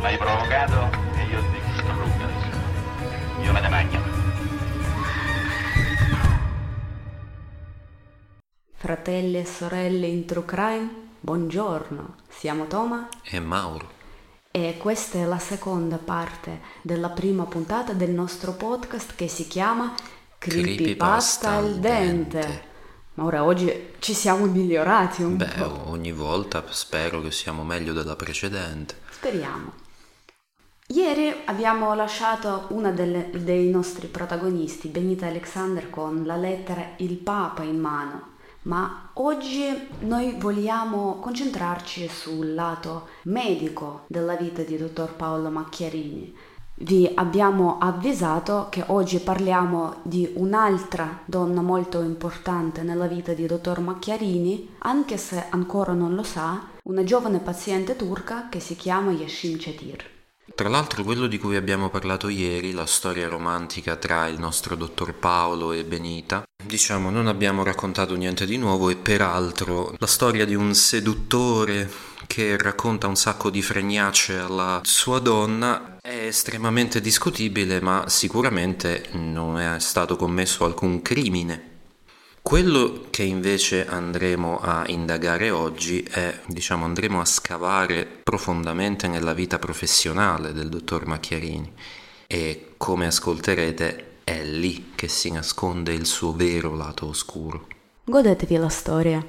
M'hai provocato e io ti distruggo adesso. Io me ne mangio. Fratelli e sorelle in True Crime, buongiorno. Siamo Toma E Mauro. e questa è la seconda parte della prima puntata del nostro podcast che si chiama Creepypasta al dente. Ma ora oggi ci siamo migliorati un Beh, po'. ogni volta spero che siamo meglio della precedente. Speriamo. Ieri abbiamo lasciato una dei nostri protagonisti, Benita Alexander, con la lettera Il Papa in mano, ma oggi noi vogliamo concentrarci sul lato medico della vita di dottor Paolo Macchiarini. Vi abbiamo avvisato che oggi parliamo di un'altra donna molto importante nella vita di dottor Macchiarini, anche se ancora non lo sa, una giovane paziente turca che si chiama Yashin Chetir. Tra l'altro quello di cui abbiamo parlato ieri, la storia romantica tra il nostro dottor Paolo e Benita, diciamo non abbiamo raccontato niente di nuovo e peraltro la storia di un seduttore che racconta un sacco di fregnacce alla sua donna è estremamente discutibile ma sicuramente non è stato commesso alcun crimine. Quello che invece andremo a indagare oggi è, diciamo, andremo a scavare profondamente nella vita professionale del dottor Macchiarini e come ascolterete è lì che si nasconde il suo vero lato oscuro. Godetevi la storia.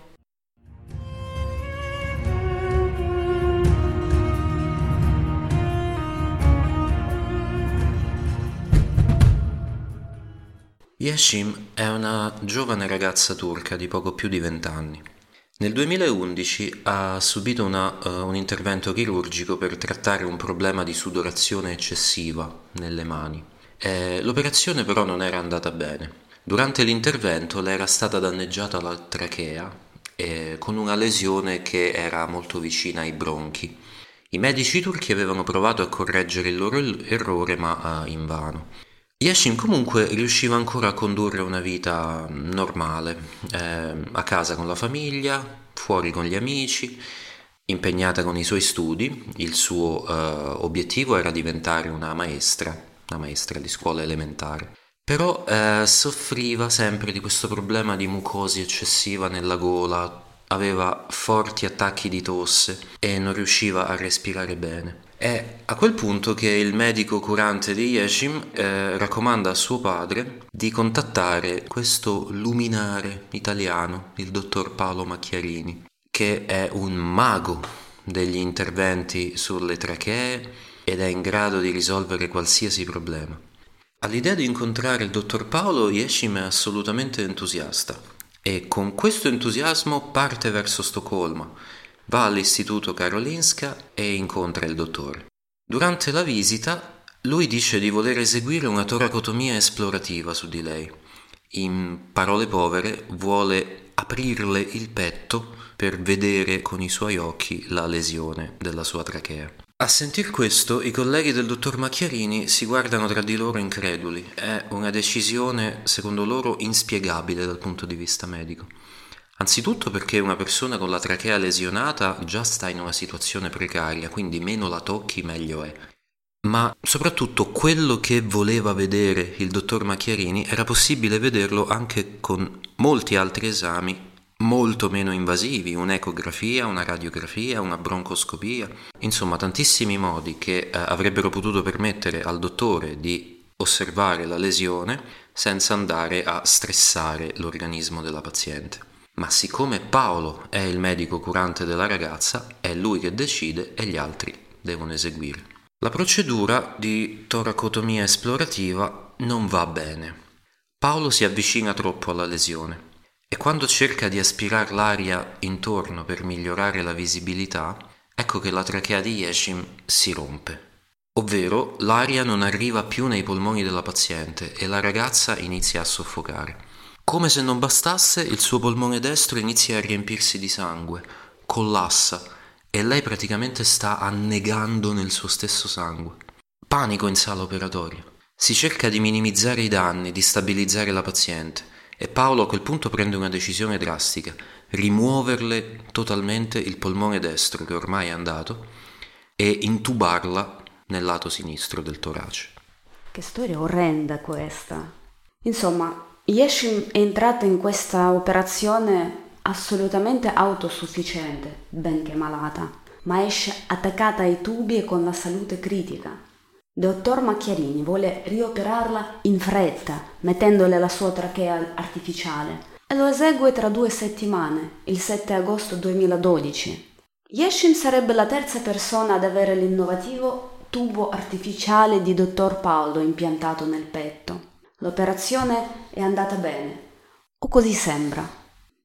Yashim è una giovane ragazza turca di poco più di 20 anni. Nel 2011 ha subito una, eh, un intervento chirurgico per trattare un problema di sudorazione eccessiva nelle mani. Eh, l'operazione però non era andata bene. Durante l'intervento le era stata danneggiata la trachea eh, con una lesione che era molto vicina ai bronchi. I medici turchi avevano provato a correggere il loro errore ma eh, invano. Yashin comunque riusciva ancora a condurre una vita normale, eh, a casa con la famiglia, fuori con gli amici, impegnata con i suoi studi. Il suo eh, obiettivo era diventare una maestra, una maestra di scuola elementare. Però eh, soffriva sempre di questo problema di mucosi eccessiva nella gola, aveva forti attacchi di tosse e non riusciva a respirare bene. È a quel punto che il medico curante di Yeshim eh, raccomanda a suo padre di contattare questo luminare italiano, il dottor Paolo Macchiarini, che è un mago degli interventi sulle trachee ed è in grado di risolvere qualsiasi problema. All'idea di incontrare il dottor Paolo, Yeshim è assolutamente entusiasta e con questo entusiasmo parte verso Stoccolma, va all'istituto Karolinska e incontra il dottore. Durante la visita lui dice di voler eseguire una toracotomia esplorativa su di lei. In parole povere vuole aprirle il petto per vedere con i suoi occhi la lesione della sua trachea. A sentir questo, i colleghi del dottor Macchiarini si guardano tra di loro increduli. È una decisione, secondo loro, inspiegabile dal punto di vista medico. Anzitutto perché una persona con la trachea lesionata già sta in una situazione precaria, quindi meno la tocchi meglio è. Ma soprattutto quello che voleva vedere il dottor Macchiarini era possibile vederlo anche con molti altri esami molto meno invasivi, un'ecografia, una radiografia, una broncoscopia, insomma tantissimi modi che eh, avrebbero potuto permettere al dottore di osservare la lesione senza andare a stressare l'organismo della paziente. Ma siccome Paolo è il medico curante della ragazza, è lui che decide e gli altri devono eseguire. La procedura di toracotomia esplorativa non va bene. Paolo si avvicina troppo alla lesione e quando cerca di aspirare l'aria intorno per migliorare la visibilità, ecco che la trachea di Yeshim si rompe. Ovvero l'aria non arriva più nei polmoni della paziente e la ragazza inizia a soffocare. Come se non bastasse, il suo polmone destro inizia a riempirsi di sangue, collassa e lei praticamente sta annegando nel suo stesso sangue. Panico in sala operatoria. Si cerca di minimizzare i danni, di stabilizzare la paziente e Paolo a quel punto prende una decisione drastica, rimuoverle totalmente il polmone destro che ormai è andato e intubarla nel lato sinistro del torace. Che storia orrenda questa. Insomma, Yeshim è entrata in questa operazione assolutamente autosufficiente, benché malata, ma esce attaccata ai tubi e con la salute critica. Dottor Macchiarini vuole rioperarla in fretta, mettendole la sua trachea artificiale, e lo esegue tra due settimane, il 7 agosto 2012. Yeshim sarebbe la terza persona ad avere l'innovativo tubo artificiale di dottor Paolo impiantato nel petto. L'operazione è andata bene, o così sembra.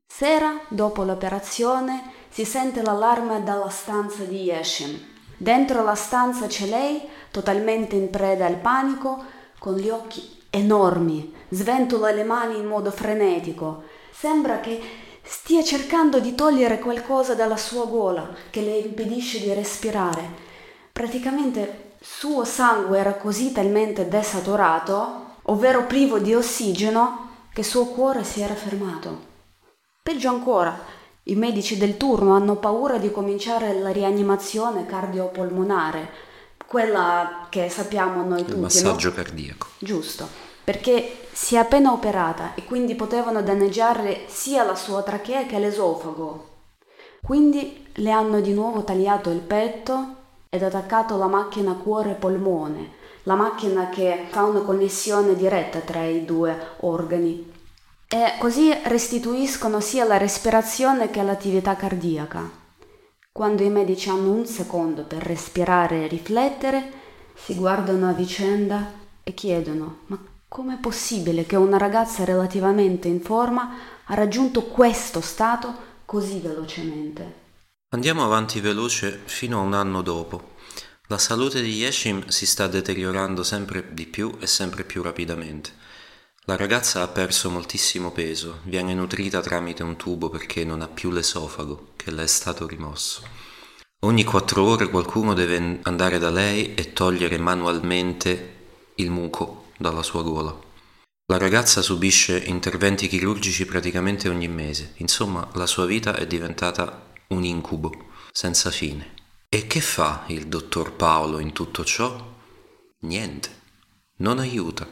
Sera, dopo l'operazione, si sente l'allarme dalla stanza di Yeshim. Dentro la stanza c'è lei, totalmente in preda al panico, con gli occhi enormi, sventola le mani in modo frenetico. Sembra che stia cercando di togliere qualcosa dalla sua gola che le impedisce di respirare. Praticamente suo sangue era così talmente desaturato, ovvero privo di ossigeno, che suo cuore si era fermato. Peggio ancora, i medici del turno hanno paura di cominciare la rianimazione cardiopolmonare, quella che sappiamo noi tutti. Il massaggio no? cardiaco. Giusto perché si è appena operata e quindi potevano danneggiare sia la sua trachea che l'esofago. Quindi le hanno di nuovo tagliato il petto ed attaccato la macchina cuore-polmone, la macchina che fa una connessione diretta tra i due organi. E così restituiscono sia la respirazione che l'attività cardiaca. Quando i medici hanno un secondo per respirare e riflettere, si guardano a vicenda e chiedono: Ma Com'è possibile che una ragazza relativamente in forma ha raggiunto questo stato così velocemente? Andiamo avanti veloce fino a un anno dopo. La salute di Yeshim si sta deteriorando sempre di più e sempre più rapidamente. La ragazza ha perso moltissimo peso, viene nutrita tramite un tubo perché non ha più l'esofago che le è stato rimosso. Ogni quattro ore qualcuno deve andare da lei e togliere manualmente il muco dalla sua gola. La ragazza subisce interventi chirurgici praticamente ogni mese, insomma la sua vita è diventata un incubo senza fine. E che fa il dottor Paolo in tutto ciò? Niente, non aiuta.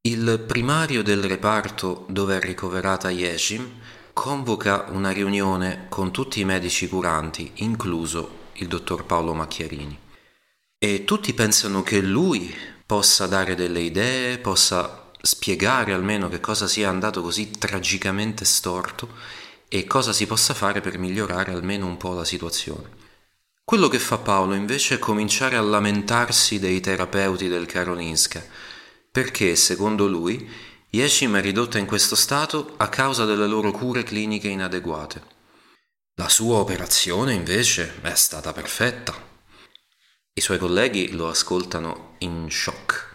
Il primario del reparto dove è ricoverata Yeshim convoca una riunione con tutti i medici curanti, incluso il dottor Paolo Macchiarini. E tutti pensano che lui possa dare delle idee, possa spiegare almeno che cosa sia andato così tragicamente storto e cosa si possa fare per migliorare almeno un po' la situazione. Quello che fa Paolo invece è cominciare a lamentarsi dei terapeuti del Karolinska, perché, secondo lui, Yeshim è ridotta in questo stato a causa delle loro cure cliniche inadeguate. La sua operazione, invece, è stata perfetta. I suoi colleghi lo ascoltano in shock.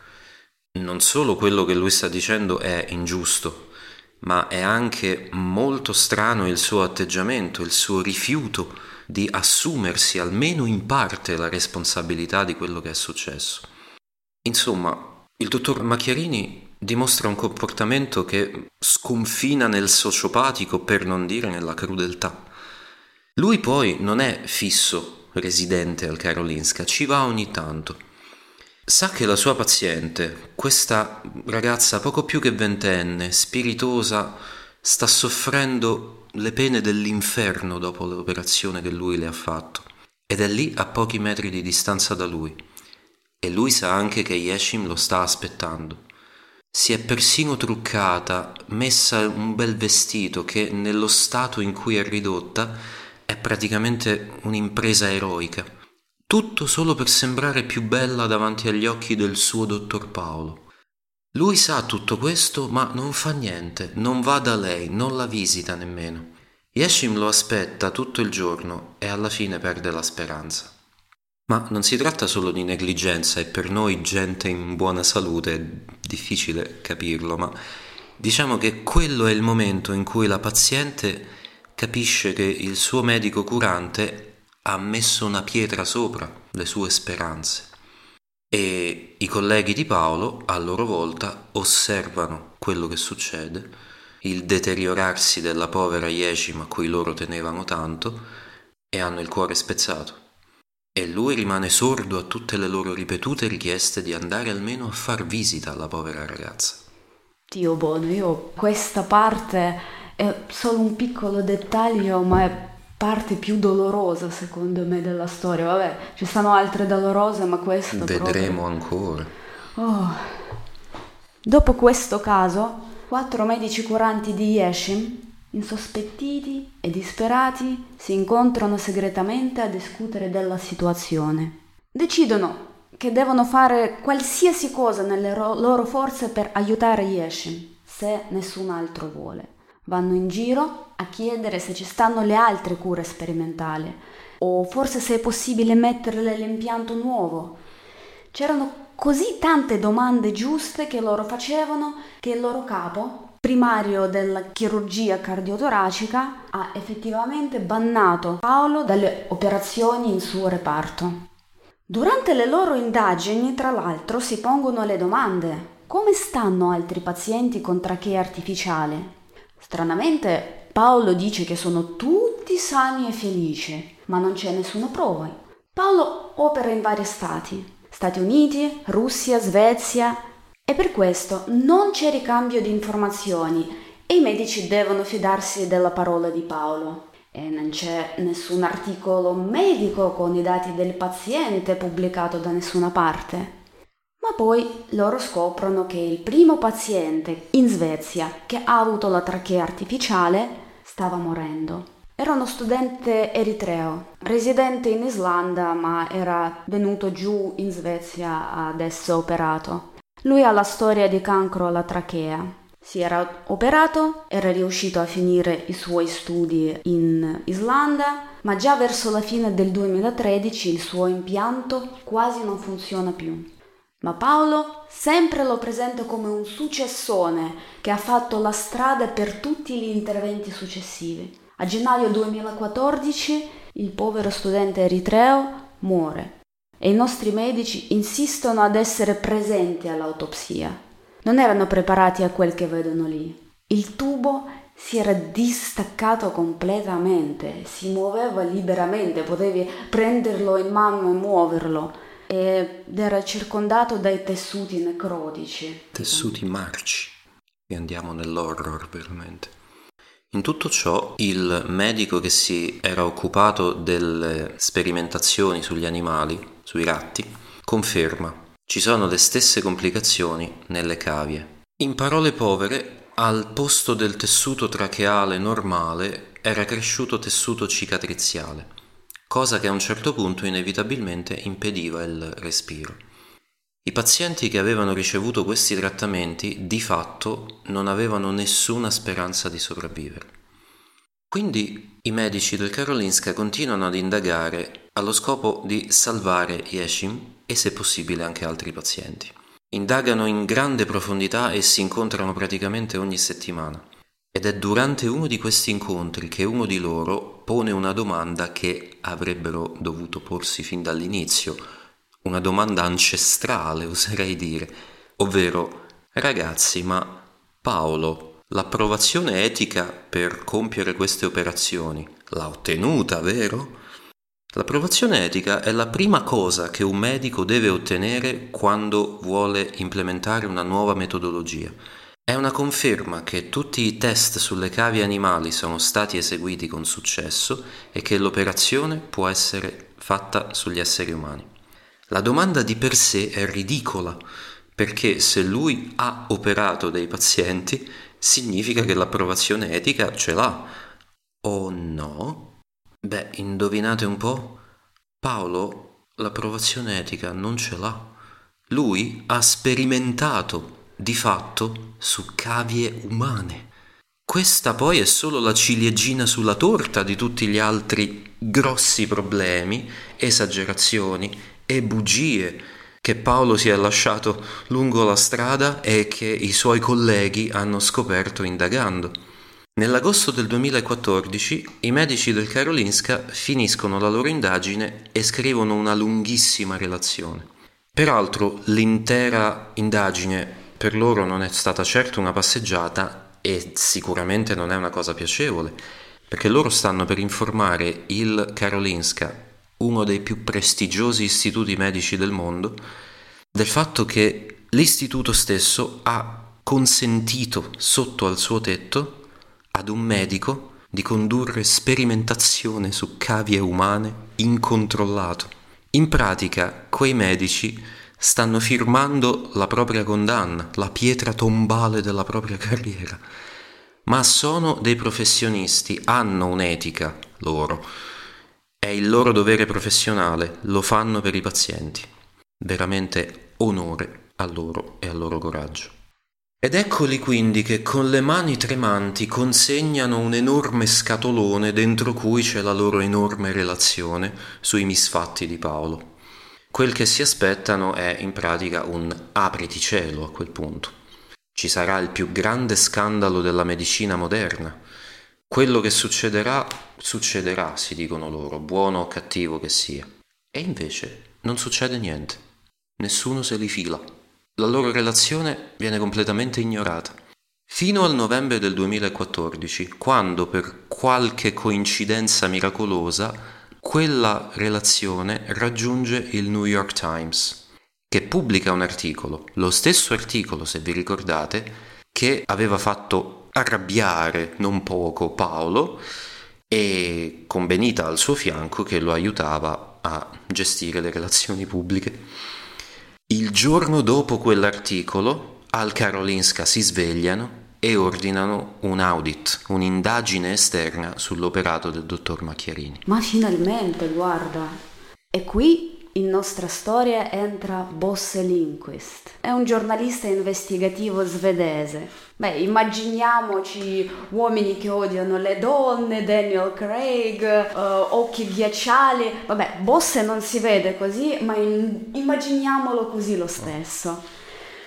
Non solo quello che lui sta dicendo è ingiusto, ma è anche molto strano il suo atteggiamento, il suo rifiuto di assumersi almeno in parte la responsabilità di quello che è successo. Insomma, il dottor Macchiarini dimostra un comportamento che sconfina nel sociopatico per non dire nella crudeltà. Lui poi non è fisso residente al Karolinska, ci va ogni tanto. Sa che la sua paziente, questa ragazza poco più che ventenne, spiritosa, sta soffrendo le pene dell'inferno dopo l'operazione che lui le ha fatto. Ed è lì a pochi metri di distanza da lui. E lui sa anche che Yeshim lo sta aspettando. Si è persino truccata, messa un bel vestito che nello stato in cui è ridotta è praticamente un'impresa eroica. Tutto solo per sembrare più bella davanti agli occhi del suo dottor Paolo. Lui sa tutto questo, ma non fa niente, non va da lei, non la visita nemmeno. Yeshim lo aspetta tutto il giorno e alla fine perde la speranza. Ma non si tratta solo di negligenza e per noi gente in buona salute è difficile capirlo, ma diciamo che quello è il momento in cui la paziente capisce che il suo medico curante ha messo una pietra sopra le sue speranze e i colleghi di Paolo a loro volta osservano quello che succede, il deteriorarsi della povera Yeshim a cui loro tenevano tanto e hanno il cuore spezzato. e lui rimane sordo a tutte le loro ripetute richieste di andare almeno a far visita alla povera ragazza. Dio buono, io questa parte è solo un piccolo dettaglio, ma è parte più dolorosa secondo me della storia. Vabbè, ci sono altre dolorose, ma questa Vedremo proprio... ancora. Oh. Dopo questo caso, quattro medici curanti di Yeshim, insospettiti e disperati, si incontrano segretamente a discutere della situazione. Decidono che devono fare qualsiasi cosa nelle ro- loro forze per aiutare Yeshim, se nessun altro vuole. Vanno in giro a chiedere se ci stanno le altre cure sperimentali o forse se è possibile metterle l'impianto nuovo. C'erano così tante domande giuste che loro facevano che il loro capo, primario della chirurgia cardiotoracica, ha effettivamente bannato Paolo dalle operazioni in suo reparto. Durante le loro indagini, tra l'altro, si pongono le domande. Come stanno altri pazienti con trachea artificiale? Stranamente, Paolo dice che sono tutti sani e felici, ma non c'è nessuna prova. Paolo opera in vari stati, Stati Uniti, Russia, Svezia, e per questo non c'è ricambio di informazioni e i medici devono fidarsi della parola di Paolo. E non c'è nessun articolo medico con i dati del paziente pubblicato da nessuna parte. Ma poi loro scoprono che il primo paziente in Svezia che ha avuto la trachea artificiale stava morendo. Era uno studente eritreo, residente in Islanda, ma era venuto giù in Svezia ad essere operato. Lui ha la storia di cancro alla trachea si era operato, era riuscito a finire i suoi studi in Islanda, ma già verso la fine del 2013 il suo impianto quasi non funziona più. Ma Paolo sempre lo presenta come un successone che ha fatto la strada per tutti gli interventi successivi. A gennaio 2014 il povero studente eritreo muore e i nostri medici insistono ad essere presenti all'autopsia non erano preparati a quel che vedono lì. Il tubo si era distaccato completamente, si muoveva liberamente, potevi prenderlo in mano e muoverlo ed era circondato dai tessuti necrotici. Tessuti marci. E andiamo nell'horror veramente. In tutto ciò, il medico che si era occupato delle sperimentazioni sugli animali, sui ratti, conferma ci sono le stesse complicazioni nelle cavie. In parole povere, al posto del tessuto tracheale normale era cresciuto tessuto cicatriziale, cosa che a un certo punto inevitabilmente impediva il respiro. I pazienti che avevano ricevuto questi trattamenti di fatto non avevano nessuna speranza di sopravvivere. Quindi i medici del Karolinska continuano ad indagare allo scopo di salvare Yeshim e se possibile anche altri pazienti. Indagano in grande profondità e si incontrano praticamente ogni settimana. Ed è durante uno di questi incontri che uno di loro pone una domanda che avrebbero dovuto porsi fin dall'inizio, una domanda ancestrale oserei dire, ovvero ragazzi ma Paolo, l'approvazione etica per compiere queste operazioni l'ha ottenuta, vero? L'approvazione etica è la prima cosa che un medico deve ottenere quando vuole implementare una nuova metodologia. È una conferma che tutti i test sulle cavie animali sono stati eseguiti con successo e che l'operazione può essere fatta sugli esseri umani. La domanda di per sé è ridicola, perché se lui ha operato dei pazienti, significa che l'approvazione etica ce l'ha. O no? Beh, indovinate un po'? Paolo l'approvazione etica non ce l'ha. Lui ha sperimentato di fatto su cavie umane. Questa poi è solo la ciliegina sulla torta di tutti gli altri grossi problemi, esagerazioni e bugie che Paolo si è lasciato lungo la strada e che i suoi colleghi hanno scoperto indagando. Nell'agosto del 2014 i medici del Karolinska finiscono la loro indagine e scrivono una lunghissima relazione. Peraltro l'intera indagine per loro non è stata certo una passeggiata e sicuramente non è una cosa piacevole, perché loro stanno per informare il Karolinska uno dei più prestigiosi istituti medici del mondo, del fatto che l'istituto stesso ha consentito sotto al suo tetto ad un medico di condurre sperimentazione su cavie umane incontrollato. In pratica, quei medici stanno firmando la propria condanna, la pietra tombale della propria carriera. Ma sono dei professionisti, hanno un'etica loro. È il loro dovere professionale, lo fanno per i pazienti. Veramente onore a loro e al loro coraggio. Ed eccoli quindi che con le mani tremanti consegnano un enorme scatolone dentro cui c'è la loro enorme relazione sui misfatti di Paolo. Quel che si aspettano è in pratica un apriti cielo a quel punto. Ci sarà il più grande scandalo della medicina moderna. Quello che succederà, succederà, si dicono loro, buono o cattivo che sia. E invece non succede niente. Nessuno se li fila. La loro relazione viene completamente ignorata. Fino al novembre del 2014, quando per qualche coincidenza miracolosa quella relazione raggiunge il New York Times, che pubblica un articolo, lo stesso articolo, se vi ricordate, che aveva fatto arrabbiare non poco Paolo e con Benita al suo fianco che lo aiutava a gestire le relazioni pubbliche. Il giorno dopo quell'articolo al Karolinska si svegliano e ordinano un audit, un'indagine esterna sull'operato del dottor Macchiarini. Ma finalmente, guarda, e qui in nostra storia entra Bosse Lindquist. È un giornalista investigativo svedese. Beh, immaginiamoci uomini che odiano le donne, Daniel Craig, uh, occhi ghiacciali. Vabbè, Bosse non si vede così, ma in- immaginiamolo così lo stesso.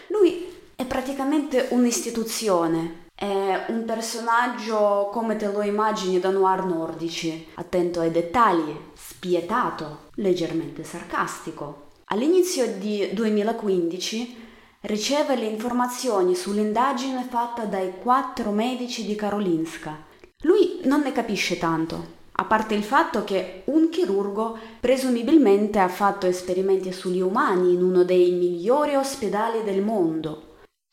Lui è praticamente un'istituzione, è un personaggio come te lo immagini da noir nordici, attento ai dettagli, spietato, leggermente sarcastico. All'inizio di 2015 riceve le informazioni sull'indagine fatta dai quattro medici di Karolinska. Lui non ne capisce tanto, a parte il fatto che un chirurgo presumibilmente ha fatto esperimenti sugli umani in uno dei migliori ospedali del mondo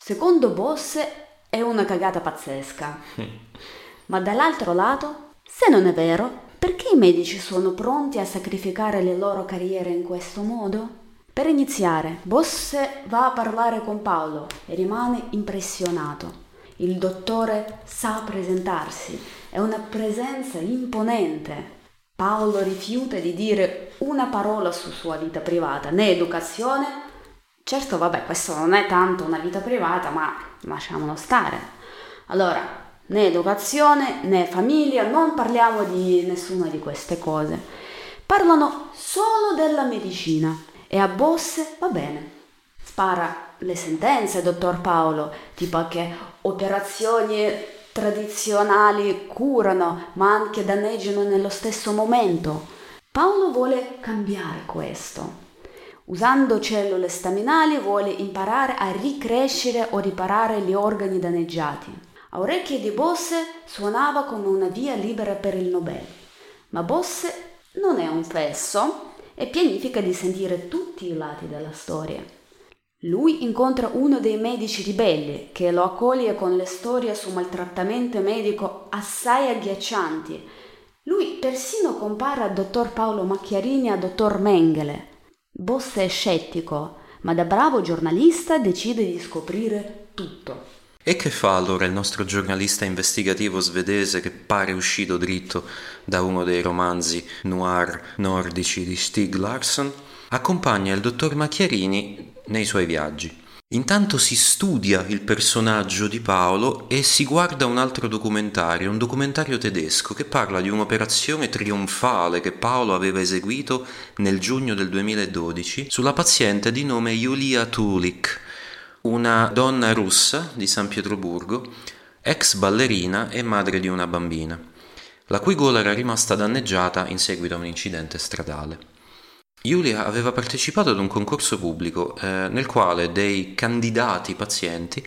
Secondo Bosse è una cagata pazzesca. Ma dall'altro lato, se non è vero, perché i medici sono pronti a sacrificare le loro carriere in questo modo? Per iniziare, Bosse va a parlare con Paolo e rimane impressionato. Il dottore sa presentarsi, è una presenza imponente. Paolo rifiuta di dire una parola su sua vita privata, né educazione Certo, vabbè, questo non è tanto una vita privata, ma lasciamolo stare. Allora, né educazione né famiglia, non parliamo di nessuna di queste cose. Parlano solo della medicina e a Bosse va bene. Spara le sentenze, dottor Paolo, tipo che operazioni tradizionali curano ma anche danneggiano nello stesso momento. Paolo vuole cambiare questo. Usando cellule staminali vuole imparare a ricrescere o riparare gli organi danneggiati. A orecchie di Bosse suonava come una via libera per il Nobel. Ma Bosse non è un fesso e pianifica di sentire tutti i lati della storia. Lui incontra uno dei medici ribelli che lo accoglie con le storie su maltrattamento medico assai agghiaccianti. Lui persino compara al dottor Paolo Macchiarini a dottor Mengele, Bosse è scettico, ma da bravo giornalista decide di scoprire tutto. E che fa allora il nostro giornalista investigativo svedese che pare uscito dritto da uno dei romanzi noir nordici di Stig Larsson? Accompagna il dottor Macchiarini nei suoi viaggi. Intanto si studia il personaggio di Paolo e si guarda un altro documentario, un documentario tedesco che parla di un'operazione trionfale che Paolo aveva eseguito nel giugno del 2012 sulla paziente di nome Julia Tulik, una donna russa di San Pietroburgo, ex ballerina e madre di una bambina, la cui gola era rimasta danneggiata in seguito a un incidente stradale. Giulia aveva partecipato ad un concorso pubblico eh, nel quale dei candidati pazienti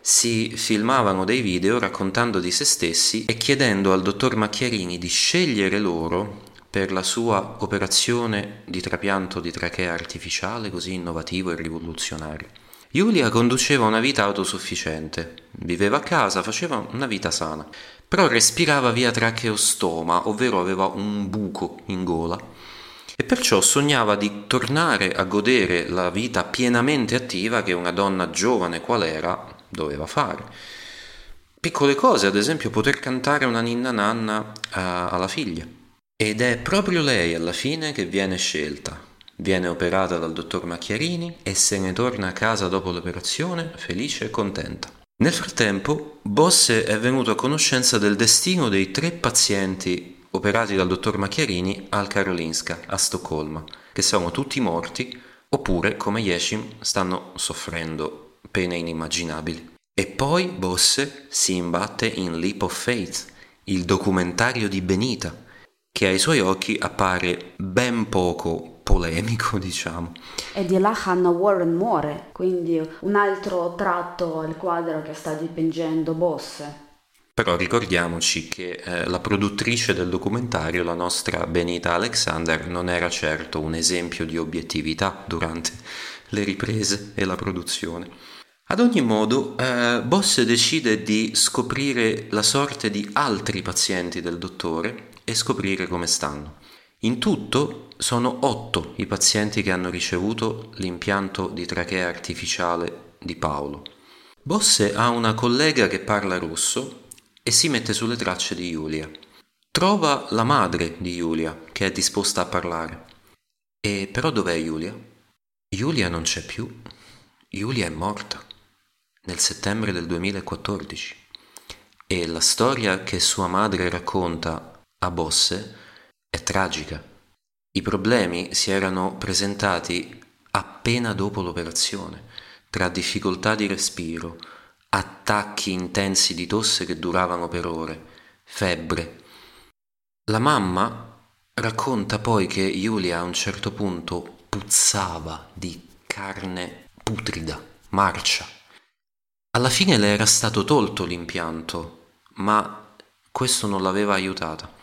si filmavano dei video raccontando di se stessi e chiedendo al dottor Macchiarini di scegliere loro per la sua operazione di trapianto di trachea artificiale così innovativo e rivoluzionario. Giulia conduceva una vita autosufficiente, viveva a casa, faceva una vita sana, però respirava via tracheostoma, ovvero aveva un buco in gola e perciò sognava di tornare a godere la vita pienamente attiva che una donna giovane qual era doveva fare. Piccole cose, ad esempio poter cantare una ninna nanna a, alla figlia. Ed è proprio lei alla fine che viene scelta, Viene operata dal dottor Macchiarini e se ne torna a casa dopo l'operazione felice e contenta. Nel frattempo, Bosse è venuto a conoscenza del destino dei tre pazienti operati dal dottor Macchiarini al Karolinska, a Stoccolma, che sono tutti morti oppure, come Yeshim, stanno soffrendo pene inimmaginabili. E poi Bosse si imbatte in Leap of Faith, il documentario di Benita, che ai suoi occhi appare ben poco polemico, diciamo. E di là Hannah Warren muore, quindi un altro tratto al quadro che sta dipingendo Bosse. Però ricordiamoci che eh, la produttrice del documentario, la nostra Benita Alexander, non era certo un esempio di obiettività durante le riprese e la produzione. Ad ogni modo, eh, Bosse decide di scoprire la sorte di altri pazienti del dottore e scoprire come stanno. In tutto sono otto i pazienti che hanno ricevuto l'impianto di trachea artificiale di Paolo. Bosse ha una collega che parla russo e si mette sulle tracce di Giulia. Trova la madre di Giulia che è disposta a parlare. E però dov'è Giulia? Giulia non c'è più. Giulia è morta nel settembre del 2014 e la storia che sua madre racconta a Bosse è tragica. I problemi si erano presentati appena dopo l'operazione, tra difficoltà di respiro, attacchi intensi di tosse che duravano per ore, febbre. La mamma racconta poi che Giulia a un certo punto puzzava di carne putrida, marcia. Alla fine le era stato tolto l'impianto, ma questo non l'aveva aiutata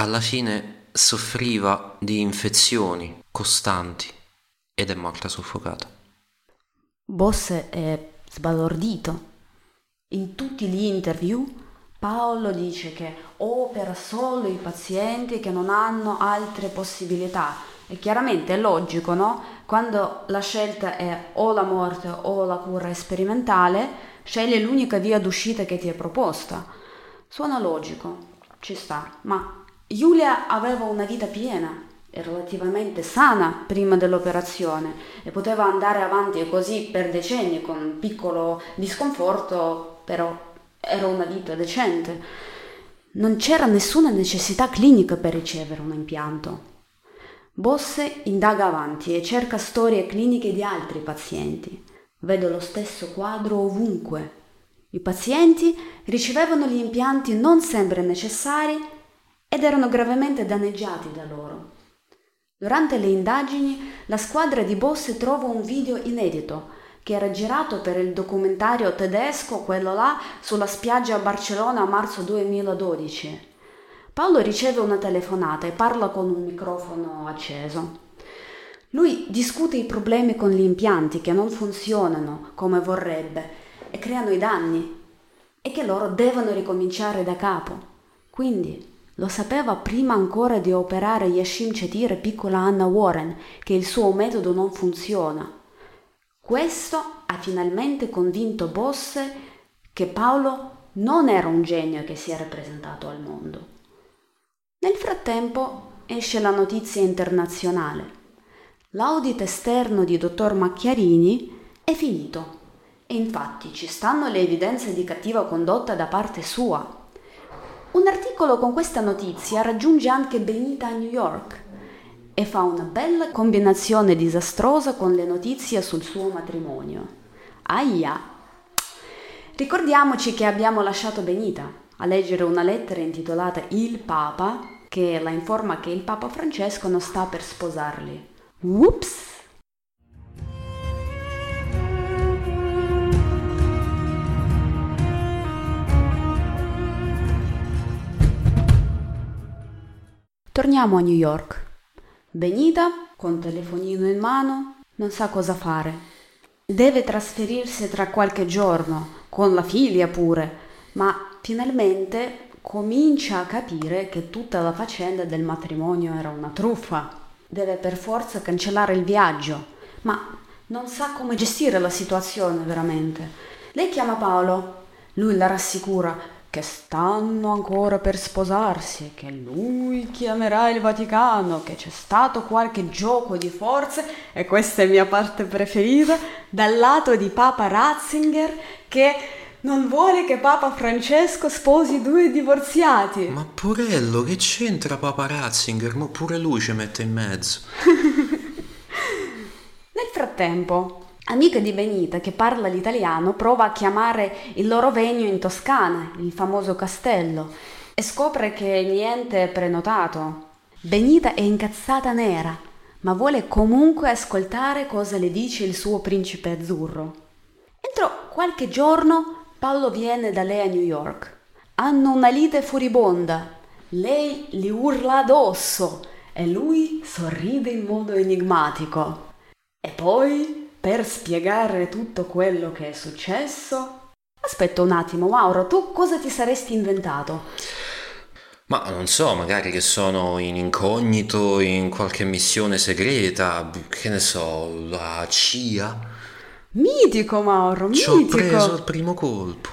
alla fine soffriva di infezioni costanti ed è morta soffocata. Bosse è sbalordito. In tutti gli interview Paolo dice che opera solo i pazienti che non hanno altre possibilità. E chiaramente è logico, no? Quando la scelta è o la morte o la cura sperimentale, scegli l'unica via d'uscita che ti è proposta. Suona logico, ci sta, ma Giulia aveva una vita piena e relativamente sana prima dell'operazione e poteva andare avanti così per decenni con un piccolo disconforto, però era una vita decente. Non c'era nessuna necessità clinica per ricevere un impianto. Bosse indaga avanti e cerca storie cliniche di altri pazienti. Vedo lo stesso quadro ovunque. I pazienti ricevevano gli impianti non sempre necessari ed erano gravemente danneggiati da loro. Durante le indagini, la squadra di Bosse trova un video inedito che era girato per il documentario tedesco, quello là, sulla spiaggia a Barcellona a marzo 2012. Paolo riceve una telefonata e parla con un microfono acceso. Lui discute i problemi con gli impianti che non funzionano come vorrebbe e creano i danni e che loro devono ricominciare da capo. Quindi lo sapeva prima ancora di operare Yashim Chetir e piccola Anna Warren che il suo metodo non funziona. Questo ha finalmente convinto Bosse che Paolo non era un genio che si era presentato al mondo. Nel frattempo esce la notizia internazionale. L'audit esterno di dottor Macchiarini è finito e infatti ci stanno le evidenze di cattiva condotta da parte sua un articolo con questa notizia raggiunge anche Benita a New York e fa una bella combinazione disastrosa con le notizie sul suo matrimonio. Aia! Ricordiamoci che abbiamo lasciato Benita a leggere una lettera intitolata Il Papa che la informa che il Papa Francesco non sta per sposarli. Whoops! torniamo a New York. Benita, con telefonino in mano, non sa cosa fare. Deve trasferirsi tra qualche giorno, con la figlia pure, ma finalmente comincia a capire che tutta la faccenda del matrimonio era una truffa. Deve per forza cancellare il viaggio, ma non sa come gestire la situazione veramente. Lei chiama Paolo, lui la rassicura che stanno ancora per sposarsi, che lui chiamerà il Vaticano, che c'è stato qualche gioco di forze, e questa è mia parte preferita, dal lato di Papa Ratzinger che non vuole che Papa Francesco sposi due divorziati. Ma Porello, che c'entra Papa Ratzinger? Ma pure lui ci mette in mezzo. Nel frattempo, amica di Benita che parla l'italiano prova a chiamare il loro vegno in Toscana, il famoso castello, e scopre che niente è prenotato. Benita è incazzata nera, ma vuole comunque ascoltare cosa le dice il suo principe azzurro. Entro qualche giorno Paolo viene da lei a New York. Hanno una lite furibonda. Lei gli urla addosso e lui sorride in modo enigmatico. E poi, per spiegare tutto quello che è successo... Aspetta un attimo, Mauro, tu cosa ti saresti inventato? Ma non so, magari che sono in incognito in qualche missione segreta, che ne so, la CIA? Mitico Mauro, mitico. Ci ho preso il primo colpo.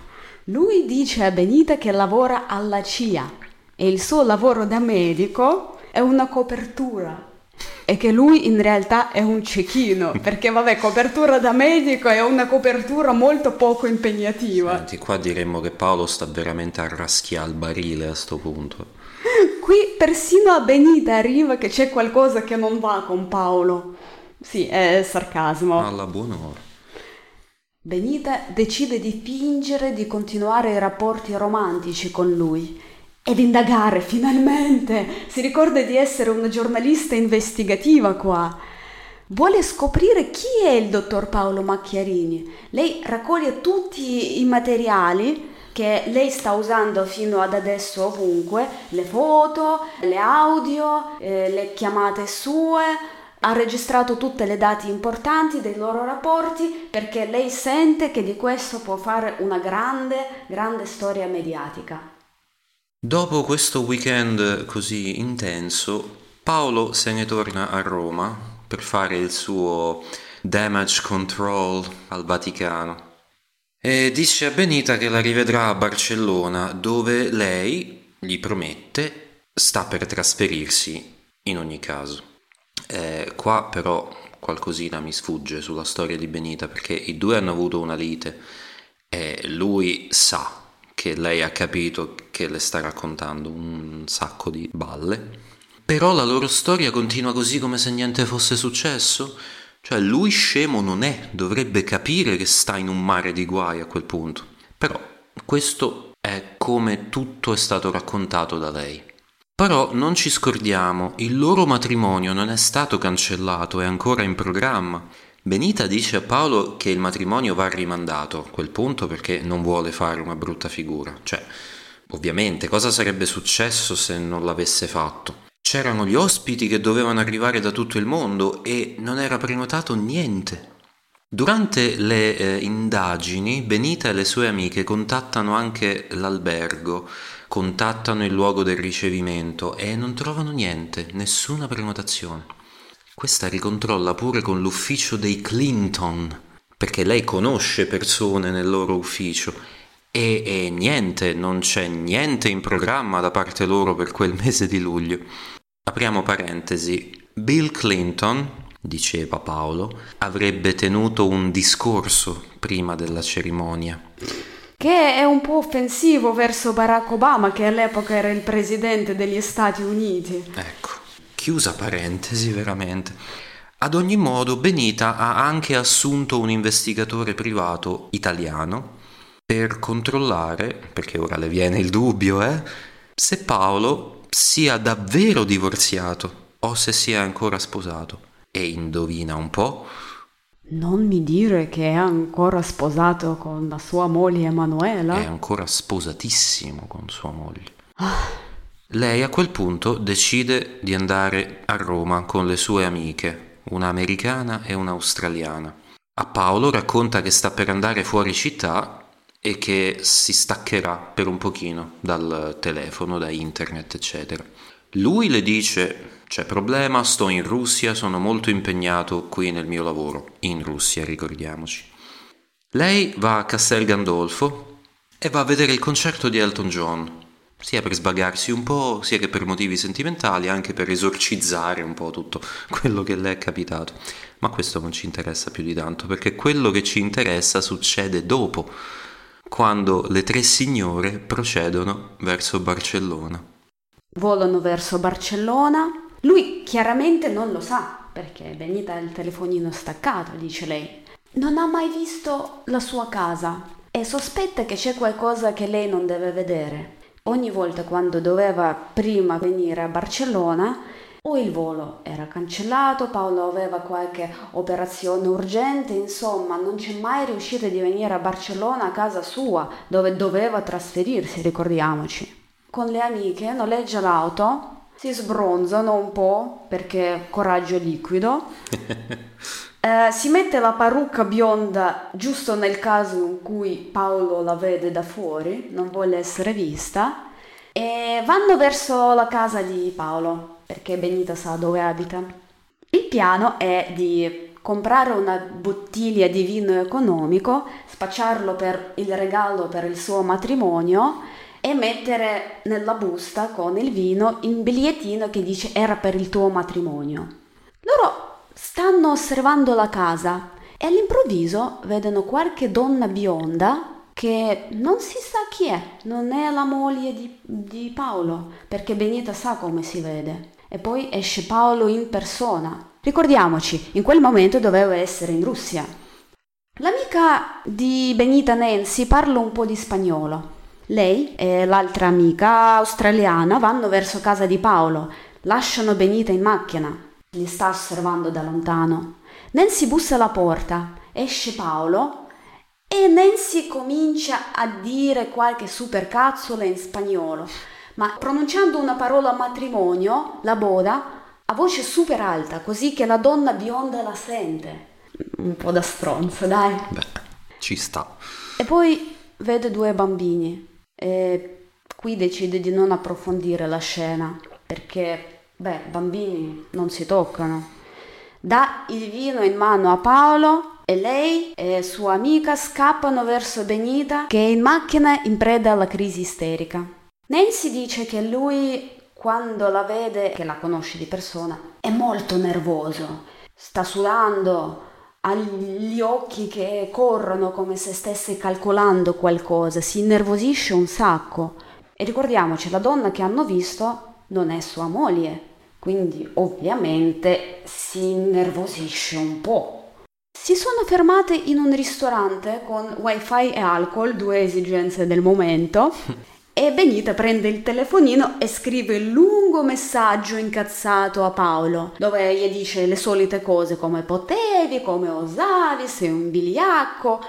Lui dice a Benita che lavora alla CIA e il suo lavoro da medico è una copertura e che lui in realtà è un cecchino, perché vabbè, copertura da medico è una copertura molto poco impegnativa. Senti, qua diremmo che Paolo sta veramente a raschiare il barile a sto punto. Qui persino a Benita arriva che c'è qualcosa che non va con Paolo. Sì, è sarcasmo. Alla buon'ora. Benita decide di fingere di continuare i rapporti romantici con lui ed indagare finalmente. Si ricorda di essere una giornalista investigativa qua. Vuole scoprire chi è il dottor Paolo Macchiarini. Lei raccoglie tutti i materiali che lei sta usando fino ad adesso ovunque, le foto, le audio, eh, le chiamate sue, ha registrato tutte le date importanti dei loro rapporti perché lei sente che di questo può fare una grande, grande storia mediatica. Dopo questo weekend così intenso, Paolo se ne torna a Roma per fare il suo damage control al Vaticano e dice a Benita che la rivedrà a Barcellona dove lei gli promette sta per trasferirsi in ogni caso. Eh, qua però qualcosina mi sfugge sulla storia di Benita perché i due hanno avuto una lite e lui sa che lei ha capito che le sta raccontando un sacco di balle. Però la loro storia continua così come se niente fosse successo. Cioè lui scemo non è, dovrebbe capire che sta in un mare di guai a quel punto. Però questo è come tutto è stato raccontato da lei. Però non ci scordiamo, il loro matrimonio non è stato cancellato, è ancora in programma. Benita dice a Paolo che il matrimonio va rimandato a quel punto perché non vuole fare una brutta figura. Cioè, ovviamente, cosa sarebbe successo se non l'avesse fatto? C'erano gli ospiti che dovevano arrivare da tutto il mondo e non era prenotato niente. Durante le eh, indagini, Benita e le sue amiche contattano anche l'albergo contattano il luogo del ricevimento e non trovano niente, nessuna prenotazione. Questa ricontrolla pure con l'ufficio dei Clinton, perché lei conosce persone nel loro ufficio e, e niente, non c'è niente in programma da parte loro per quel mese di luglio. Apriamo parentesi. Bill Clinton, diceva Paolo, avrebbe tenuto un discorso prima della cerimonia che è un po' offensivo verso Barack Obama, che all'epoca era il presidente degli Stati Uniti. Ecco, chiusa parentesi veramente. Ad ogni modo, Benita ha anche assunto un investigatore privato italiano per controllare, perché ora le viene il dubbio, eh, se Paolo sia davvero divorziato o se sia ancora sposato. E indovina un po', non mi dire che è ancora sposato con la sua moglie Emanuela? È ancora sposatissimo con sua moglie. Ah, Lei a quel punto decide di andare a Roma con le sue amiche, una americana e un'australiana. A Paolo racconta che sta per andare fuori città e che si staccherà per un pochino dal telefono, da internet, eccetera. Lui le dice c'è problema, sto in Russia, sono molto impegnato qui nel mio lavoro, in Russia ricordiamoci. Lei va a Castel Gandolfo e va a vedere il concerto di Elton John, sia per sbagarsi un po', sia che per motivi sentimentali, anche per esorcizzare un po' tutto quello che le è capitato. Ma questo non ci interessa più di tanto, perché quello che ci interessa succede dopo, quando le tre signore procedono verso Barcellona. Volano verso Barcellona. Lui chiaramente non lo sa, perché Benita ha il telefonino staccato, dice lei. Non ha mai visto la sua casa e sospetta che c'è qualcosa che lei non deve vedere. Ogni volta quando doveva prima venire a Barcellona, o il volo era cancellato, Paolo aveva qualche operazione urgente, insomma non c'è mai riuscito di venire a Barcellona a casa sua, dove doveva trasferirsi, ricordiamoci. Con le amiche noleggia l'auto, si sbronzano un po' perché coraggio liquido, eh, si mette la parrucca bionda giusto nel caso in cui Paolo la vede da fuori, non vuole essere vista, e vanno verso la casa di Paolo perché Benita sa dove abita. Il piano è di comprare una bottiglia di vino economico, spacciarlo per il regalo per il suo matrimonio e mettere nella busta con il vino un bigliettino che dice era per il tuo matrimonio. Loro stanno osservando la casa e all'improvviso vedono qualche donna bionda che non si sa chi è, non è la moglie di, di Paolo, perché Benita sa come si vede e poi esce Paolo in persona. Ricordiamoci, in quel momento doveva essere in Russia. L'amica di Benita Nancy parla un po' di spagnolo. Lei e l'altra amica australiana vanno verso casa di Paolo, lasciano Benita in macchina. Li sta osservando da lontano. Nancy bussa alla porta, esce Paolo e Nancy comincia a dire qualche supercazzola in spagnolo ma pronunciando una parola matrimonio, la boda, a voce super alta, così che la donna bionda la sente. Un po' da stronza, dai. Beh, ci sta. E poi vede due bambini e qui decide di non approfondire la scena, perché, beh, bambini non si toccano. Dà il vino in mano a Paolo e lei e sua amica scappano verso Benita che è in macchina in preda alla crisi isterica. Nancy dice che lui, quando la vede, che la conosce di persona, è molto nervoso, sta sudando, ha gli occhi che corrono come se stesse calcolando qualcosa, si innervosisce un sacco. E ricordiamoci, la donna che hanno visto non è sua moglie, quindi ovviamente si innervosisce un po'. Si sono fermate in un ristorante con wifi e alcol, due esigenze del momento, E Benita prende il telefonino e scrive un lungo messaggio incazzato a Paolo, dove gli dice le solite cose come potevi, come osavi, sei un vigliacco,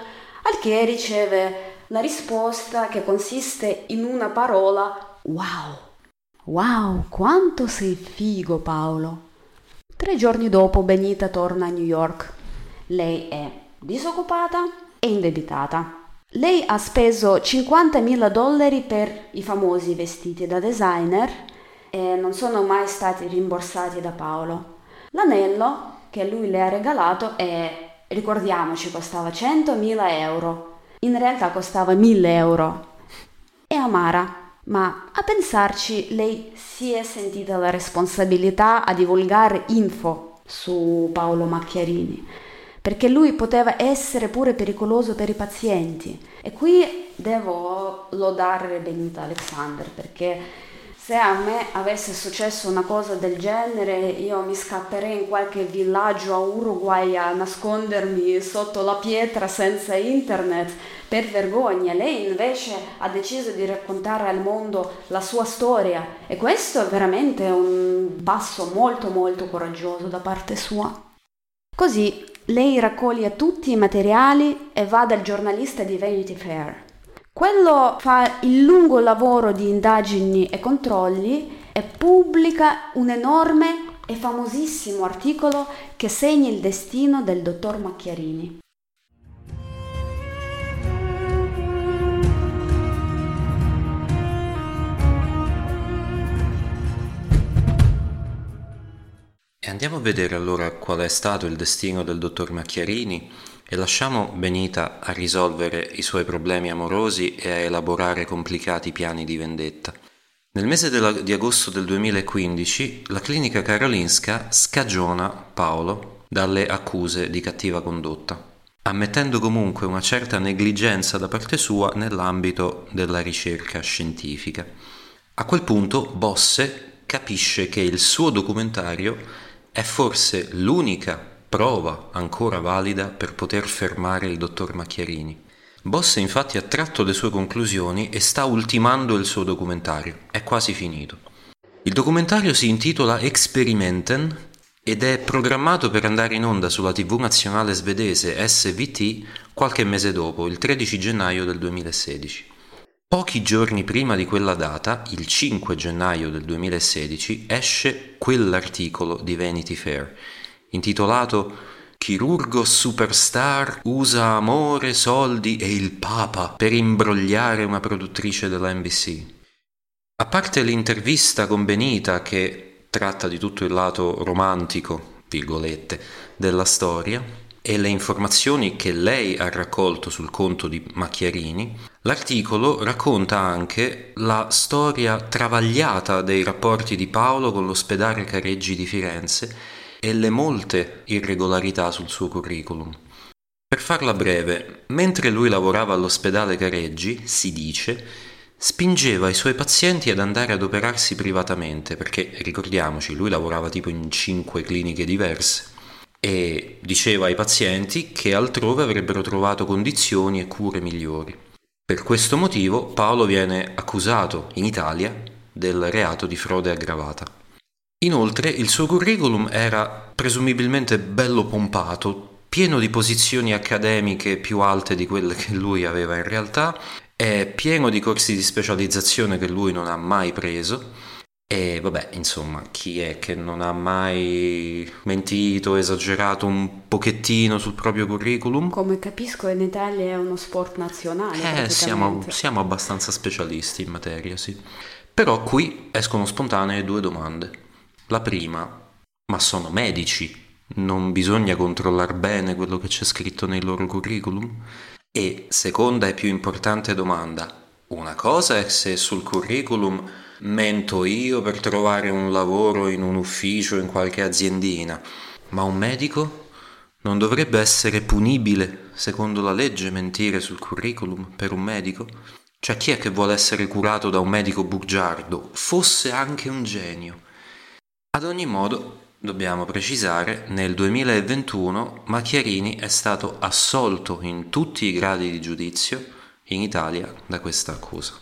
al che riceve la risposta che consiste in una parola wow. Wow, quanto sei figo Paolo. Tre giorni dopo Benita torna a New York. Lei è disoccupata e indebitata. Lei ha speso 50.000 dollari per i famosi vestiti da designer e non sono mai stati rimborsati da Paolo. L'anello che lui le ha regalato è, ricordiamoci, costava 100.000 euro. In realtà costava 1.000 euro. È amara, ma a pensarci lei si è sentita la responsabilità a divulgare info su Paolo Macchiarini perché lui poteva essere pure pericoloso per i pazienti. E qui devo lodare Benita Alexander perché se a me avesse successo una cosa del genere io mi scapperei in qualche villaggio a Uruguay a nascondermi sotto la pietra senza internet per vergogna. Lei invece ha deciso di raccontare al mondo la sua storia e questo è veramente un passo molto molto coraggioso da parte sua. Così lei raccoglie tutti i materiali e va dal giornalista di Vanity Fair. Quello fa il lungo lavoro di indagini e controlli e pubblica un enorme e famosissimo articolo che segna il destino del dottor Macchiarini. Andiamo a vedere allora qual è stato il destino del dottor Macchiarini e lasciamo Benita a risolvere i suoi problemi amorosi e a elaborare complicati piani di vendetta. Nel mese della, di agosto del 2015 la clinica Karolinska scagiona Paolo dalle accuse di cattiva condotta, ammettendo comunque una certa negligenza da parte sua nell'ambito della ricerca scientifica. A quel punto Bosse capisce che il suo documentario è forse l'unica prova ancora valida per poter fermare il dottor Macchiarini. Bosse infatti ha tratto le sue conclusioni e sta ultimando il suo documentario. È quasi finito. Il documentario si intitola Experimenten ed è programmato per andare in onda sulla TV nazionale svedese SVT qualche mese dopo, il 13 gennaio del 2016. Pochi giorni prima di quella data, il 5 gennaio del 2016, esce quell'articolo di Vanity Fair intitolato Chirurgo superstar usa amore, soldi e il Papa per imbrogliare una produttrice della NBC. A parte l'intervista con Benita che tratta di tutto il lato romantico, virgolette, della storia, e le informazioni che lei ha raccolto sul conto di Macchiarini, l'articolo racconta anche la storia travagliata dei rapporti di Paolo con l'ospedale Careggi di Firenze e le molte irregolarità sul suo curriculum. Per farla breve, mentre lui lavorava all'ospedale Careggi, si dice, spingeva i suoi pazienti ad andare ad operarsi privatamente, perché ricordiamoci, lui lavorava tipo in cinque cliniche diverse e diceva ai pazienti che altrove avrebbero trovato condizioni e cure migliori. Per questo motivo Paolo viene accusato in Italia del reato di frode aggravata. Inoltre il suo curriculum era presumibilmente bello pompato, pieno di posizioni accademiche più alte di quelle che lui aveva in realtà, è pieno di corsi di specializzazione che lui non ha mai preso. E vabbè, insomma, chi è che non ha mai mentito, esagerato un pochettino sul proprio curriculum? Come capisco in Italia è uno sport nazionale. Eh, siamo, siamo abbastanza specialisti in materia, sì. Però qui escono spontanee due domande. La prima, ma sono medici, non bisogna controllare bene quello che c'è scritto nei loro curriculum? E seconda e più importante domanda, una cosa è se sul curriculum mento io per trovare un lavoro in un ufficio in qualche aziendina, ma un medico non dovrebbe essere punibile, secondo la legge, mentire sul curriculum per un medico? Cioè chi è che vuole essere curato da un medico bugiardo, fosse anche un genio? Ad ogni modo, dobbiamo precisare, nel 2021 Macchiarini è stato assolto in tutti i gradi di giudizio in Italia da questa accusa.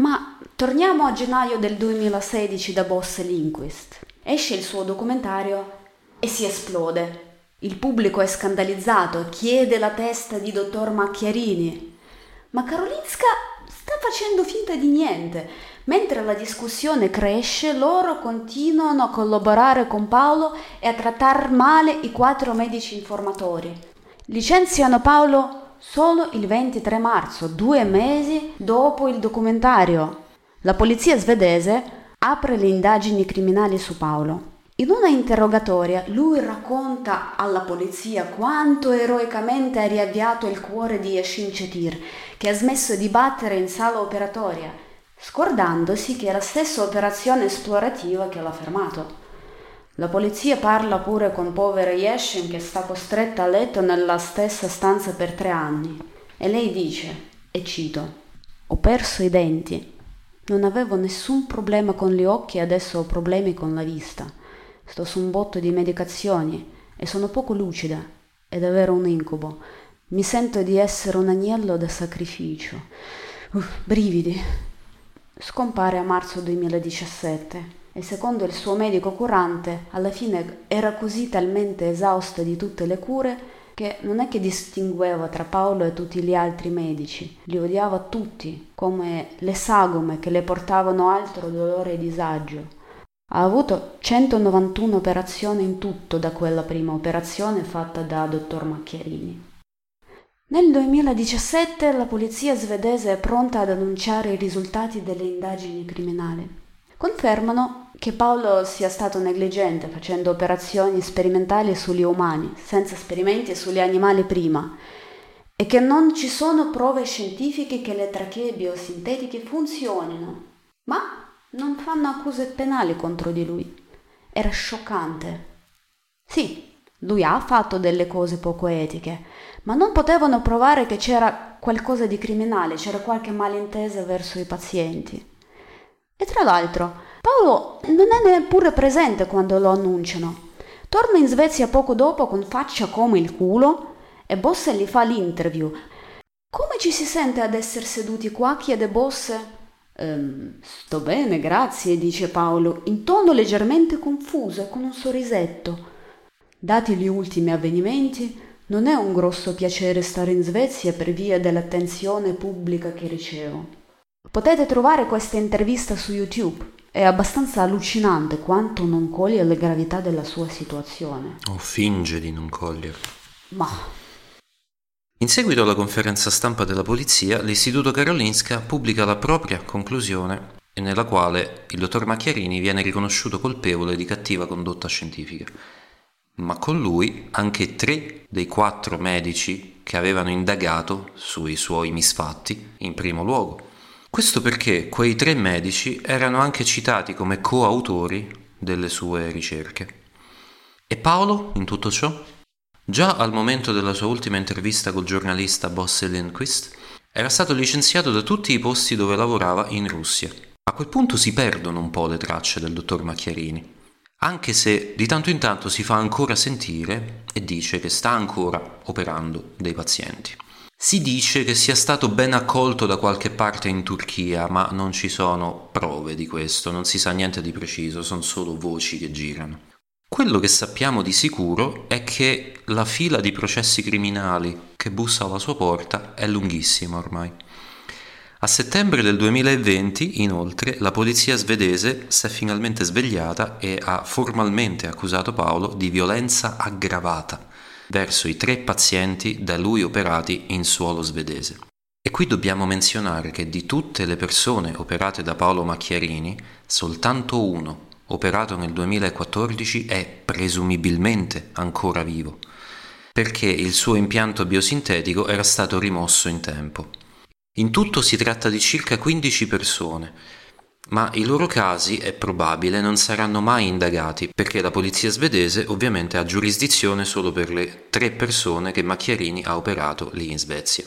Ma torniamo a gennaio del 2016 da Boss Linquist. Esce il suo documentario e si esplode. Il pubblico è scandalizzato, chiede la testa di dottor Macchiarini. Ma Karolinska sta facendo finta di niente Mentre la discussione cresce, loro continuano a collaborare con Paolo e a trattare male i quattro medici informatori. Licenziano Paolo solo il 23 marzo, due mesi dopo il documentario. La polizia svedese apre le indagini criminali su Paolo. In una interrogatoria lui racconta alla polizia quanto eroicamente ha riavviato il cuore di Yashin Chetir, che ha smesso di battere in sala operatoria scordandosi che è la stessa operazione esplorativa che l'ha fermato. La polizia parla pure con povera Yeshin che sta costretta a letto nella stessa stanza per tre anni e lei dice, e cito, ho perso i denti, non avevo nessun problema con gli occhi e adesso ho problemi con la vista, sto su un botto di medicazioni e sono poco lucida, è davvero un incubo, mi sento di essere un agnello da sacrificio. Uh, brividi, Scompare a marzo 2017 e secondo il suo medico curante alla fine era così talmente esausta di tutte le cure che non è che distingueva tra Paolo e tutti gli altri medici, li odiava tutti, come le sagome che le portavano altro dolore e disagio. Ha avuto 191 operazioni in tutto da quella prima operazione fatta da dottor Macchiarini. Nel 2017 la polizia svedese è pronta ad annunciare i risultati delle indagini criminali. Confermano che Paolo sia stato negligente facendo operazioni sperimentali sugli umani, senza esperimenti sugli animali prima, e che non ci sono prove scientifiche che le trachee biosintetiche funzionino. Ma non fanno accuse penali contro di lui. Era scioccante. Sì, lui ha fatto delle cose poco etiche, ma non potevano provare che c'era qualcosa di criminale, c'era qualche malintesa verso i pazienti. E tra l'altro, Paolo non è neppure presente quando lo annunciano. Torna in Svezia poco dopo con faccia come il culo e Bosse gli fa l'interview. Come ci si sente ad essere seduti qua? chiede Bosse. Ehm, sto bene, grazie, dice Paolo, in tono leggermente confuso e con un sorrisetto. Dati gli ultimi avvenimenti, non è un grosso piacere stare in Svezia per via dell'attenzione pubblica che ricevo. Potete trovare questa intervista su YouTube. È abbastanza allucinante quanto non coglie la gravità della sua situazione. O finge di non cogliere. Ma in seguito alla conferenza stampa della polizia, l'Istituto Karolinska pubblica la propria conclusione nella quale il dottor Macchiarini viene riconosciuto colpevole di cattiva condotta scientifica. Ma con lui anche tre dei quattro medici che avevano indagato sui suoi misfatti in primo luogo. Questo perché quei tre medici erano anche citati come coautori delle sue ricerche. E Paolo in tutto ciò? Già al momento della sua ultima intervista col giornalista Bosse Lindquist, era stato licenziato da tutti i posti dove lavorava in Russia. A quel punto si perdono un po' le tracce del dottor Macchiarini, anche se di tanto in tanto si fa ancora sentire e dice che sta ancora operando dei pazienti. Si dice che sia stato ben accolto da qualche parte in Turchia, ma non ci sono prove di questo, non si sa niente di preciso, sono solo voci che girano. Quello che sappiamo di sicuro è che la fila di processi criminali che bussa alla sua porta è lunghissima ormai. A settembre del 2020, inoltre, la polizia svedese si è finalmente svegliata e ha formalmente accusato Paolo di violenza aggravata verso i tre pazienti da lui operati in suolo svedese. E qui dobbiamo menzionare che di tutte le persone operate da Paolo Macchiarini, soltanto uno operato nel 2014, è presumibilmente ancora vivo, perché il suo impianto biosintetico era stato rimosso in tempo. In tutto si tratta di circa 15 persone, ma i loro casi, è probabile, non saranno mai indagati, perché la polizia svedese ovviamente ha giurisdizione solo per le tre persone che Macchiarini ha operato lì in Svezia.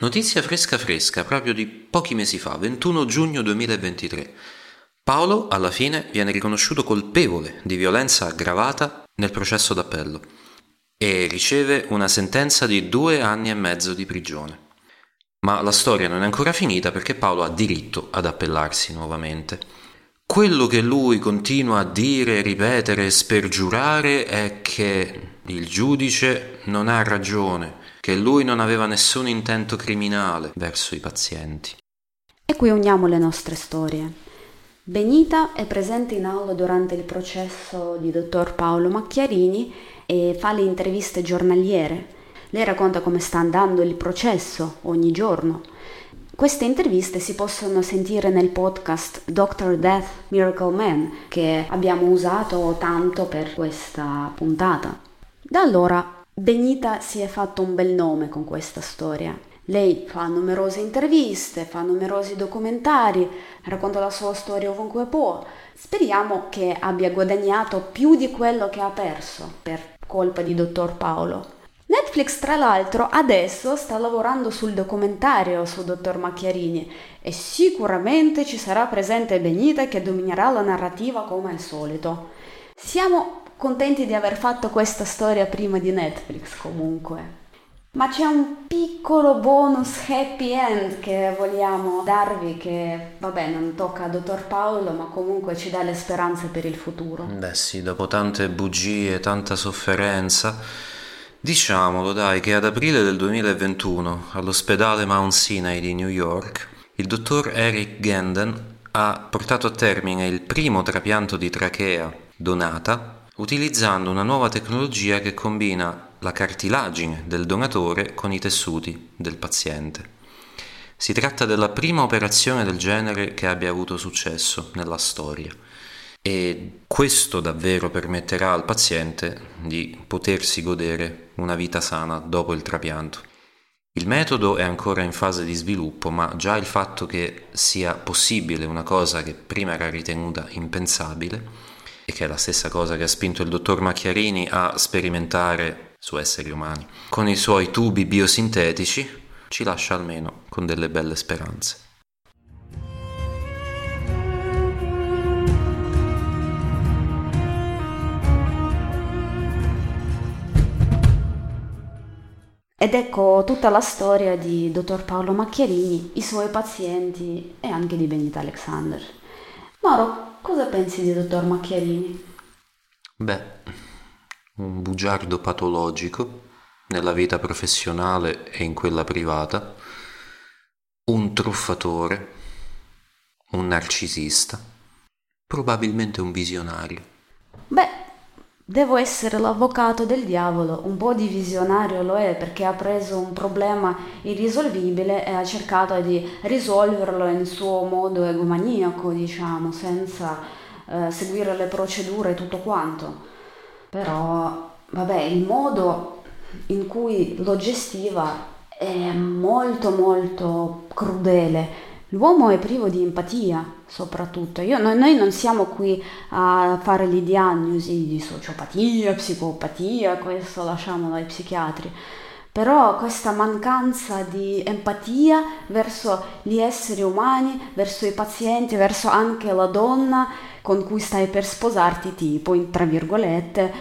Notizia fresca fresca, proprio di pochi mesi fa, 21 giugno 2023. Paolo alla fine viene riconosciuto colpevole di violenza aggravata nel processo d'appello e riceve una sentenza di due anni e mezzo di prigione. Ma la storia non è ancora finita perché Paolo ha diritto ad appellarsi nuovamente. Quello che lui continua a dire, ripetere e spergiurare è che il giudice non ha ragione, che lui non aveva nessun intento criminale verso i pazienti. E qui uniamo le nostre storie. Benita è presente in aula durante il processo di dottor Paolo Macchiarini e fa le interviste giornaliere. Lei racconta come sta andando il processo ogni giorno. Queste interviste si possono sentire nel podcast Dr. Death Miracle Man che abbiamo usato tanto per questa puntata. Da allora Benita si è fatto un bel nome con questa storia lei fa numerose interviste, fa numerosi documentari, racconta la sua storia ovunque può. Speriamo che abbia guadagnato più di quello che ha perso per colpa di dottor Paolo. Netflix, tra l'altro, adesso sta lavorando sul documentario su dottor Macchiarini e sicuramente ci sarà presente Benita che dominerà la narrativa come al solito. Siamo contenti di aver fatto questa storia prima di Netflix comunque. Ma c'è un piccolo bonus happy end che vogliamo darvi che, vabbè, non tocca a dottor Paolo, ma comunque ci dà le speranze per il futuro. Beh sì, dopo tante bugie, tanta sofferenza, Diciamolo dai che ad aprile del 2021 all'ospedale Mount Sinai di New York il dottor Eric Genden ha portato a termine il primo trapianto di trachea donata utilizzando una nuova tecnologia che combina la cartilagine del donatore con i tessuti del paziente. Si tratta della prima operazione del genere che abbia avuto successo nella storia e questo davvero permetterà al paziente di potersi godere una vita sana dopo il trapianto. Il metodo è ancora in fase di sviluppo, ma già il fatto che sia possibile una cosa che prima era ritenuta impensabile, e che è la stessa cosa che ha spinto il dottor Macchiarini a sperimentare su esseri umani, con i suoi tubi biosintetici, ci lascia almeno con delle belle speranze. Ed ecco tutta la storia di dottor Paolo Macchiarini, i suoi pazienti e anche di Benita Alexander. Mauro, cosa pensi di dottor Macchiarini? Beh, un bugiardo patologico nella vita professionale e in quella privata, un truffatore, un narcisista, probabilmente un visionario. Beh, devo essere l'avvocato del diavolo, un po' di visionario lo è perché ha preso un problema irrisolvibile e ha cercato di risolverlo in suo modo egomaniaco, diciamo, senza eh, seguire le procedure e tutto quanto. Però, vabbè, il modo in cui lo gestiva è molto molto crudele. L'uomo è privo di empatia, soprattutto. Io, noi, noi, non siamo qui a fare le diagnosi di sociopatia, psicopatia, questo lasciamolo ai psichiatri. Però questa mancanza di empatia verso gli esseri umani, verso i pazienti, verso anche la donna con cui stai per sposarti, tipo, in tra virgolette,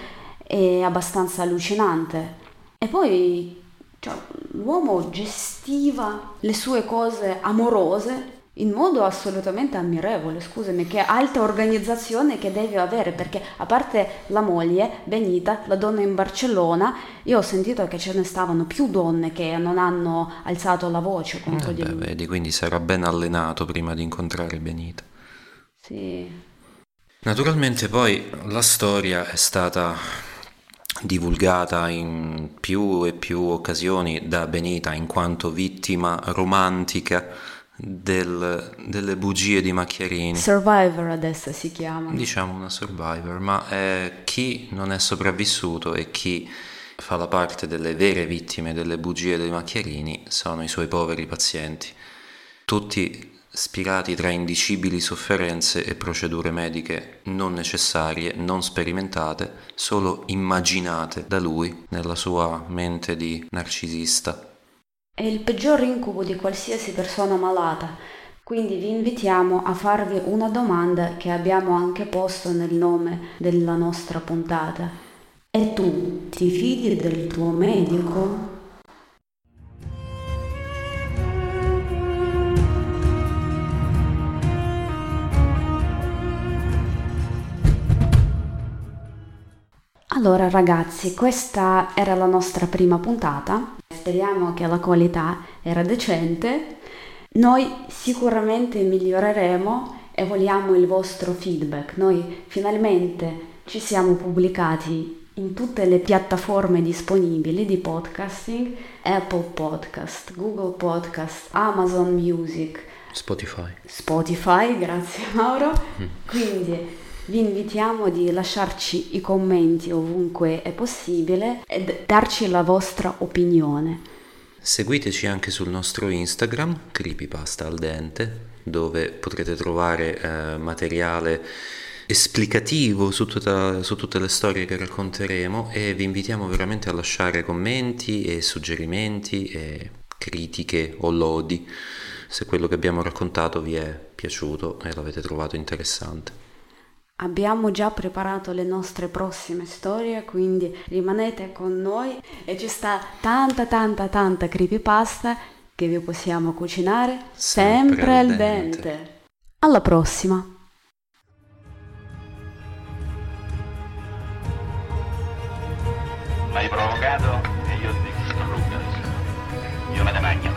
è abbastanza allucinante. E poi cioè, l'uomo gestiva le sue cose amorose in modo assolutamente ammirevole, scusami, che alta organizzazione che deve avere, perché a parte la moglie, Benita, la donna in Barcellona, io ho sentito che ce ne stavano più donne che non hanno alzato la voce contro eh di beh, lui. Vedi, quindi sarà ben allenato prima di incontrare Benita. Sì. Naturalmente poi la storia è stata divulgata in più e più occasioni da Benita in quanto vittima romantica del, delle bugie di Macchiarini. Survivor adesso si chiama. Diciamo una survivor, ma è chi non è sopravvissuto e chi fa la parte delle vere vittime delle bugie dei Macchiarini sono i suoi poveri pazienti. Tutti spirati tra indicibili sofferenze e procedure mediche non necessarie, non sperimentate, solo immaginate da lui nella sua mente di narcisista. È il peggior incubo di qualsiasi persona malata, quindi vi invitiamo a farvi una domanda che abbiamo anche posto nel nome della nostra puntata. E tu ti fidi del tuo medico? Allora ragazzi, questa era la nostra prima puntata, speriamo che la qualità era decente, noi sicuramente miglioreremo e vogliamo il vostro feedback, noi finalmente ci siamo pubblicati in tutte le piattaforme disponibili di podcasting, Apple Podcast, Google Podcast, Amazon Music, Spotify. Spotify, grazie Mauro, quindi vi invitiamo di lasciarci i commenti ovunque è possibile e darci la vostra opinione. Seguiteci anche sul nostro Instagram, Creepypasta al dente, dove potrete trovare eh, materiale esplicativo su, tutta, su, tutte le storie che racconteremo e vi invitiamo veramente a lasciare commenti e suggerimenti e critiche o lodi se quello che abbiamo raccontato vi è piaciuto e l'avete trovato interessante. Abbiamo già preparato le nostre prossime storie, quindi rimanete con noi e ci sta tanta tanta tanta creepypasta che vi possiamo cucinare sempre, sempre al dente. dente. Alla prossima! L'hai provocato e io ti distruggo. Io me ne magno.